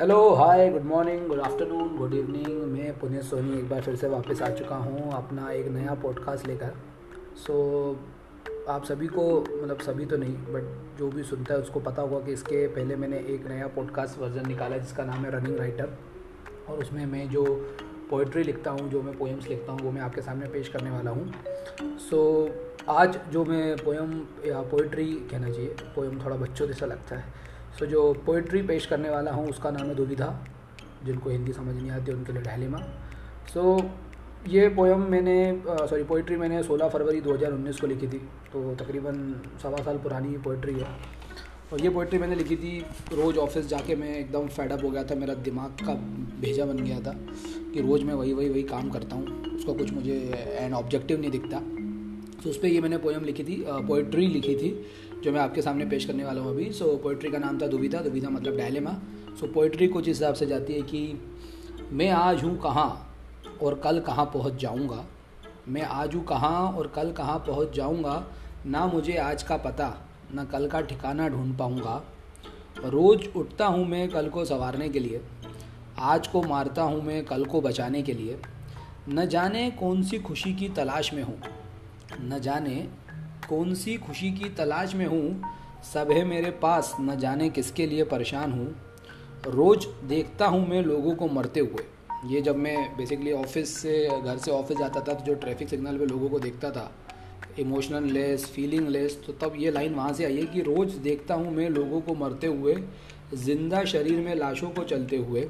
Hello hi good morning good afternoon good evening मैं पुण्य सोनी एक बार फिर से वापस आ चुका हूँ अपना एक नया पॉडकास्ट लेकर। सो so, आप सभी को मतलब सभी तो नहीं बट जो भी सुनता है उसको पता होगा कि इसके पहले मैंने एक नया पॉडकास्ट वर्जन निकाला जिसका नाम है रनिंग राइटर और उसमें मैं जो पोइट्री लिखता हूँ जो मैं पोएम्स लिखता हूँ वो मैं आपके सामने पेश करने वाला हूँ। सो so, आज जो मैं पोएम या पोइट्री कहना चाहिए पोएम थोड़ा बच्चों जैसा लगता है। सो जो पोइट्री पेश करने वाला हूँ, उसका नाम है दुविधा, जिनको हिंदी समझ नहीं आती, उनके लिए ढहलिमा सो ये पोएम मैंने सॉरी पोइट्री मैंने 16 फरवरी 2019 को लिखी थी। तो तकरीबन सवा साल पुरानी पोइट्री है। और ये पोइट्री मैंने लिखी थी रोज़ ऑफ़िस जाके मैं एकदम फेडअप हो गया था। मेरा दिमाग का भेजा बन गया था कि रोज़ मैं वही वही वही काम करता हूँ। उसका कुछ मुझे एंड ऑब्जेक्टिव नहीं दिखता। तो उस पर ये मैंने पोएम लिखी थी पोइट्री लिखी थी, जो मैं आपके सामने पेश करने वाला हूँ अभी। सो पोइट्री का नाम था दुविधा दुविधा मतलब डायलेमा सो पोइट्री कुछ हिसाब से जाती है कि, मैं आज हूँ कहाँ और कल कहाँ पहुँच जाऊँगा? मैं आज हूँ कहाँ और कल कहाँ पहुँच जाऊँगा? ना मुझे आज का पता, ना कल का ठिकाना ढूंढ पाऊँगा। रोज़ उठता हूँ मैं कल को संवारने के लिए, आज को मारता हूँ मैं कल को बचाने के लिए। न जाने कौन सी खुशी की तलाश में हूँ। न जाने कौन सी खुशी की तलाश में हूँ, सब है मेरे पास, न जाने किसके लिए परेशान हूँ। रोज़ देखता हूँ मैं लोगों को मरते हुए। ये जब मैं बेसिकली ऑफ़िस से, घर से ऑफ़िस जाता था तो जो ट्रैफ़िक सिग्नल पे लोगों को देखता था इमोशनल लेस फीलिंग लेस तो तब ये लाइन वहाँ से आई है कि रोज़ देखता हूँ मैं लोगों को मरते हुए, ज़िंदा शरीर में लाशों को चलते हुए।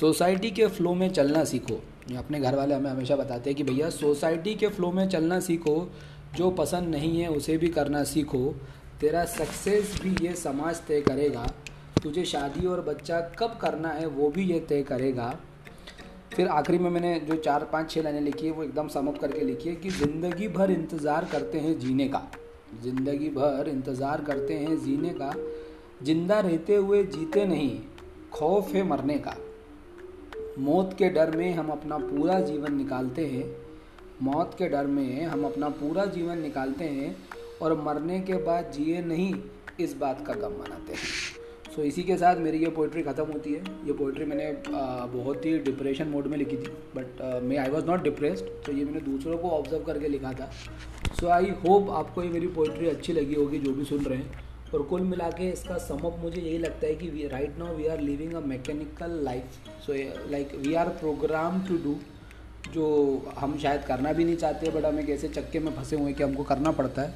सोसाइटी के फ़्लो में चलना सीखो। अपने घर वाले हमें हमेशा बताते हैं कि भैया, सोसाइटी के फ़्लो में चलना सीखो, जो पसंद नहीं है उसे भी करना सीखो। तेरा सक्सेस भी ये समाज तय करेगा। तुझे शादी और बच्चा कब करना है वो भी ये तय करेगा। फिर आखिरी में मैंने जो चार, पाँच छः लाइनें लिखी है, वो एकदम समअप करके लिखी है कि ज़िंदगी भर इंतज़ार करते हैं जीने का। ज़िंदगी भर इंतज़ार करते हैं जीने का। ज़िंदा रहते हुए जीते नहीं, खौफ है मरने का। मौत के डर में हम अपना पूरा जीवन निकालते हैं। मौत के डर में हम अपना पूरा जीवन निकालते हैं और मरने के बाद जिए नहीं इस बात का गम मनाते हैं। सो so, इसी के साथ मेरी ये पोइट्री ख़त्म होती है। ये पोइट्री मैंने बहुत ही डिप्रेशन मोड में लिखी थी। बट मैं आई वॉज़ नॉट डिप्रेस्ड तो ये मैंने दूसरों को ऑब्ज़र्व करके लिखा था। सो आई होप आपको ये मेरी पोइट्री अच्छी लगी होगी जो भी सुन रहे हैं। और कुल मिला के इसका समअप मुझे यही लगता है कि right now we are living a mechanical life so like we are program to do जो हम शायद करना भी नहीं चाहते बट हमें कैसे चक्के में फंसे हुए हैं कि हमको करना पड़ता है।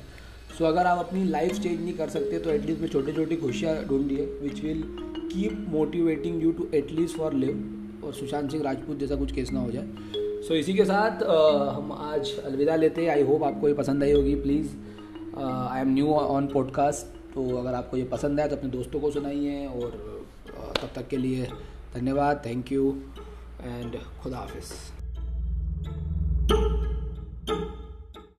सो so, अगर आप अपनी लाइफ चेंज नहीं कर सकते तो एटलीस्ट में छोटी छोटी खुशियाँ ढूंढिए which will keep motivating you to at least for live और सुशांत सिंह राजपूत जैसा कुछ केस ना हो जाए। सो so, इसी के साथ आ, हम आज अलविदा लेते हैं। आई होप आपको ये पसंद आई होगी please I am new on podcast तो अगर आपको ये पसंद आए तो अपने दोस्तों को सुनाइए और तब तक के लिए धन्यवाद थैंक यू एंड खुदा हाफिज़।